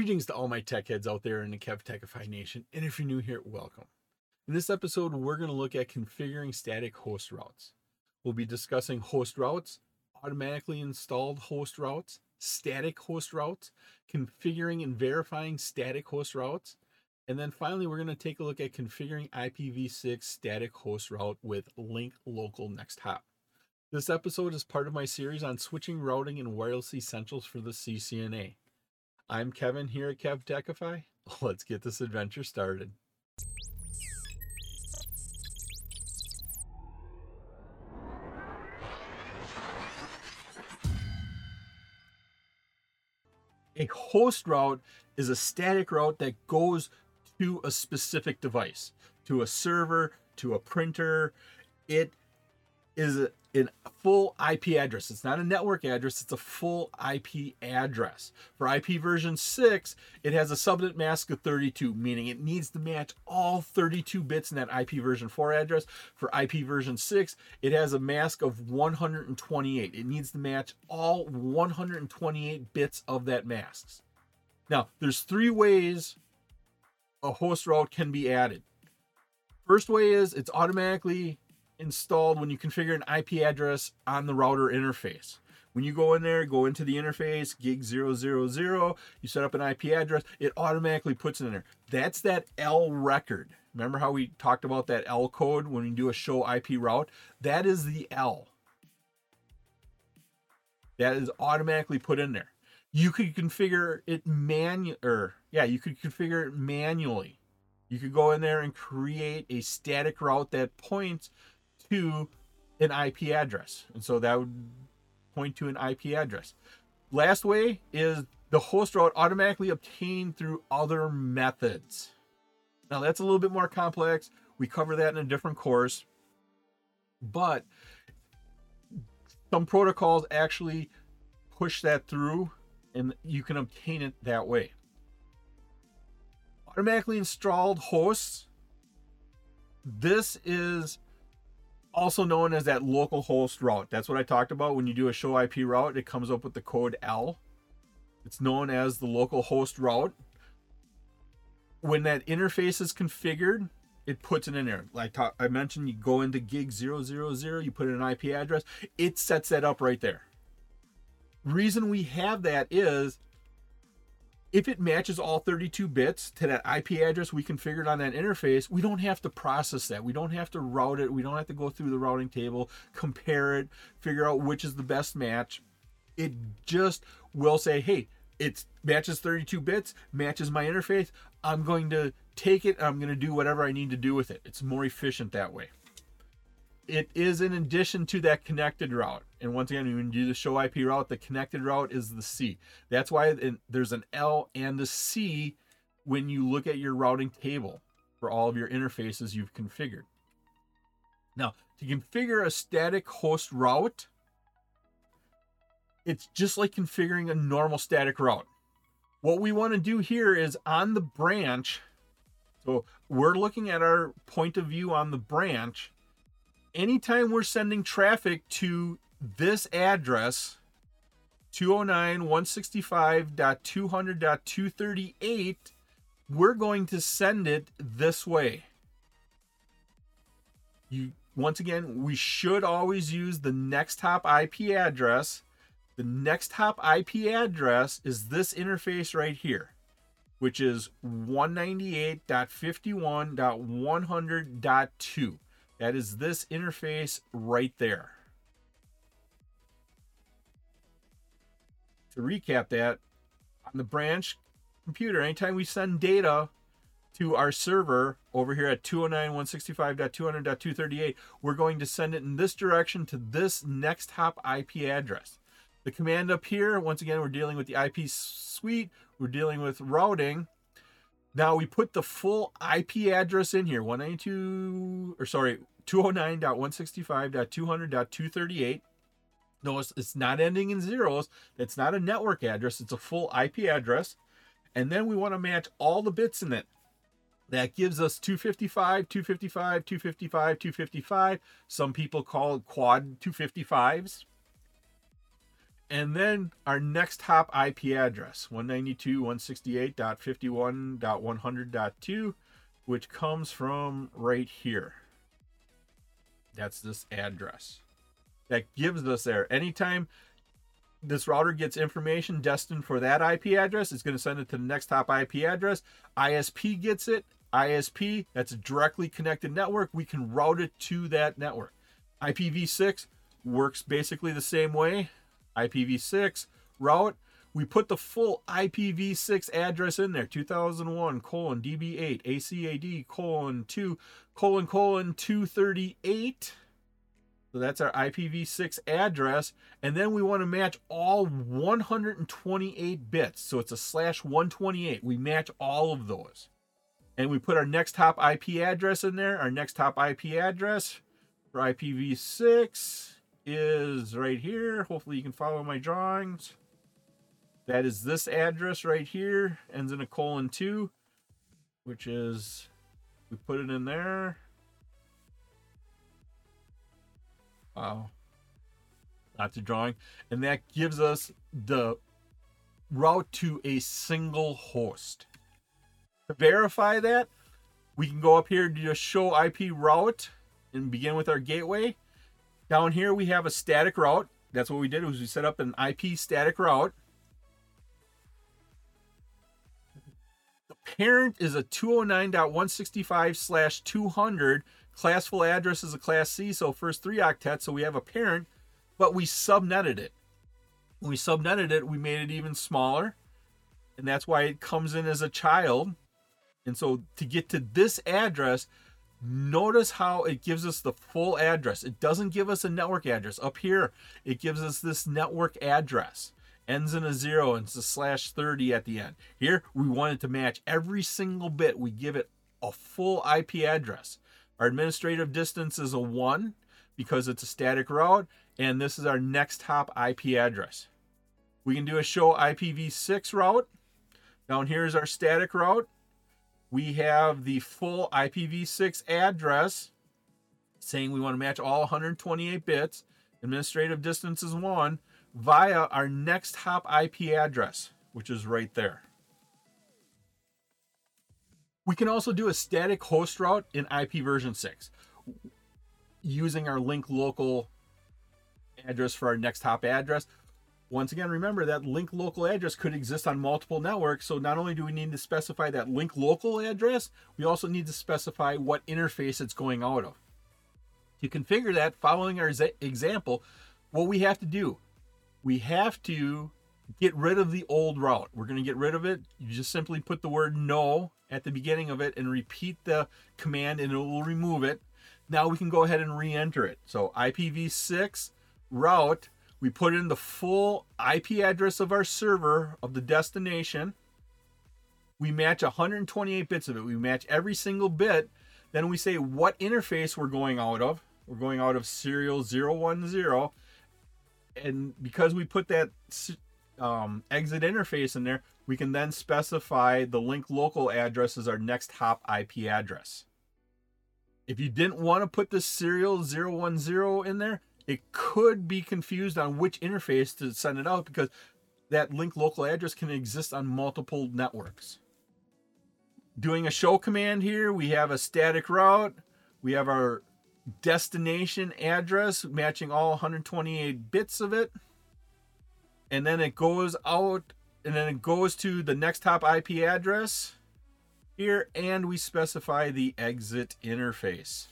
Greetings to all my tech heads out there in the Kev Techify Nation, and if you're new here, welcome. In this episode, we're going to look at configuring static host routes. We'll be discussing host routes, automatically installed host routes, static host routes, configuring and verifying static host routes, and then finally, we're going to take a look at configuring IPv6 static host route with Link Local Next Hop. This episode is part of my series on switching routing and wireless essentials for the CCNA. I'm Kevin here at Kev Techify. Let's get this adventure started. A host route is a static route that goes to a specific device, to a server, to a printer. It is a, full IP address. It's not a network address, it's a full IP address. For IP version 6, it has a subnet mask of 32, meaning it needs to match all 32 bits in that IP version 4 address. For IP version 6, it has a mask of 128. It needs to match all 128 bits of that mask. Now, there's three ways a host route can be added. First way is it's automatically installed when you configure an IP address on the router interface. When you go in there, go into the interface, gig 000, you set up an IP address, it automatically puts it in there. That's that L record. Remember how we talked about that L code when you do a show IP route? That is the L. That is automatically put in there. You could configure it manually, or yeah, you could configure it manually. You could go in there and create a static route that points to an IP address. And so that would point to an IP address. Last way is the host route automatically obtained through other methods. Now that's a little bit more complex. We cover that in a different course. But some protocols actually push that through and you can obtain it that way. Automatically installed hosts. This is also known as that local host route. That's what I talked about when you do a show IP route, it comes up with the code L. It's known as the local host route. When that interface is configured, it puts it in there. Like I mentioned, you go into gig 000, you put in an IP address, it sets that up right there. Reason we have that is if it matches all 32 bits to that IP address we configured on that interface, we don't have to process that. We don't have to route it. We don't have to go through the routing table, compare it, figure out which is the best match. It just will say, hey, it matches 32 bits, matches my interface. I'm going to take it. I'm going to do whatever I need to do with it. It's more efficient that way it is in addition to that connected route. And once again, when you do the show IP route, the connected route is the C. That's why there's an L and a C when you look at your routing table for all of your interfaces you've configured. Now, to configure a static host route, it's just like configuring a normal static route. What we want to do here is on the branch, so we're looking at our point of view on the branch anytime we're sending traffic to this address 209.165.200.238 we're going to send it this way. You once again we should always use the next hop ip address. The next hop ip address is this interface right here which is 198.51.100.2 that is this interface right there. To recap that, on the branch computer, anytime we send data to our server over here at 209.165.200.238, we're going to send it in this direction to this next hop IP address. The command up here, once again, we're dealing with the IP suite, we're dealing with routing. Now we put the full IP address in here, 192, or sorry, 209.165.200.238. Notice it's not ending in zeros. It's not a network address. It's a full IP address. And then we want to match all the bits in it. That gives us 255, 255, 255, 255. Some people call it quad 255s. And then our next hop IP address, 192.168.51.100.2, which comes from right here. That's this address. That gives us there. Anytime this router gets information destined for that IP address, it's going to send it to the next hop IP address. ISP gets it. ISP, that's a directly connected network. We can route it to that network. IPv6 works basically the same way. IPv6 route. We put the full IPv6 address in there 2001 colon DB8 ACAD colon 2 colon colon 238. So that's our IPv6 address. And then we want to match all 128 bits. So it's a slash 128. We match all of those. And we put our next hop IP address in there. Our next hop IP address for IPv6 is right here. Hopefully you can follow my drawings. That is this address right here, ends in a colon 2, which is, we put it in there. Wow. That's a drawing. And that gives us the route to a single host. To verify that, we can go up here to just show IP route and begin with our gateway. Down here we have a static route. That's what we did was we set up an IP static route. The parent is a 209.165 slash 200. Classful address is a class C, so first three octets. So we have a parent, but we subnetted it. When we subnetted it, we made it even smaller. And that's why it comes in as a child. And so to get to this address, Notice how it gives us the full address. It doesn't give us a network address. Up here, it gives us this network address. Ends in a zero and it's a slash 30 at the end. Here, we want it to match every single bit. We give it a full IP address. Our administrative distance is a one because it's a static route. And this is our next hop IP address. We can do a show IPv6 route. Down here is our static route we have the full IPv6 address saying we want to match all 128 bits, administrative distance is 1, via our next hop IP address, which is right there. We can also do a static host route in IP version 6 using our link local address for our next hop address. Once again, remember that link local address could exist on multiple networks. So not only do we need to specify that link local address, we also need to specify what interface it's going out of. To configure that, following our example, what we have to do, we have to get rid of the old route. We're going to get rid of it. You just simply put the word no at the beginning of it and repeat the command and it will remove it. Now we can go ahead and re-enter it. So IPv6 route we put in the full IP address of our server of the destination. We match 128 bits of it. We match every single bit. Then we say what interface we're going out of. We're going out of serial 010. And because we put that um, exit interface in there, we can then specify the link local address as our next hop IP address. If you didn't want to put the serial 010 in there, it could be confused on which interface to send it out because that link local address can exist on multiple networks. Doing a show command here, we have a static route, we have our destination address matching all 128 bits of it, and then it goes out and then it goes to the next hop IP address here, and we specify the exit interface.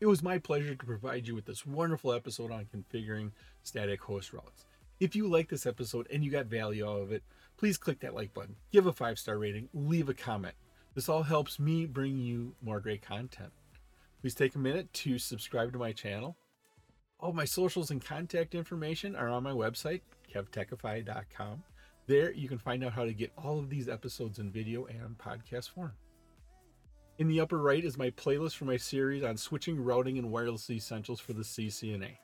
It was my pleasure to provide you with this wonderful episode on configuring static host routes. If you like this episode and you got value out of it, please click that like button, give a five star rating, leave a comment. This all helps me bring you more great content. Please take a minute to subscribe to my channel. All my socials and contact information are on my website, kevtechify.com. There you can find out how to get all of these episodes in video and podcast form. In the upper right is my playlist for my series on switching, routing, and wireless essentials for the CCNA.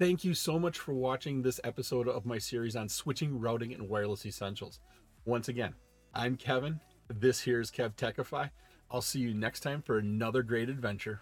Thank you so much for watching this episode of my series on switching, routing, and wireless essentials. Once again, I'm Kevin. This here is Kev Techify. I'll see you next time for another great adventure.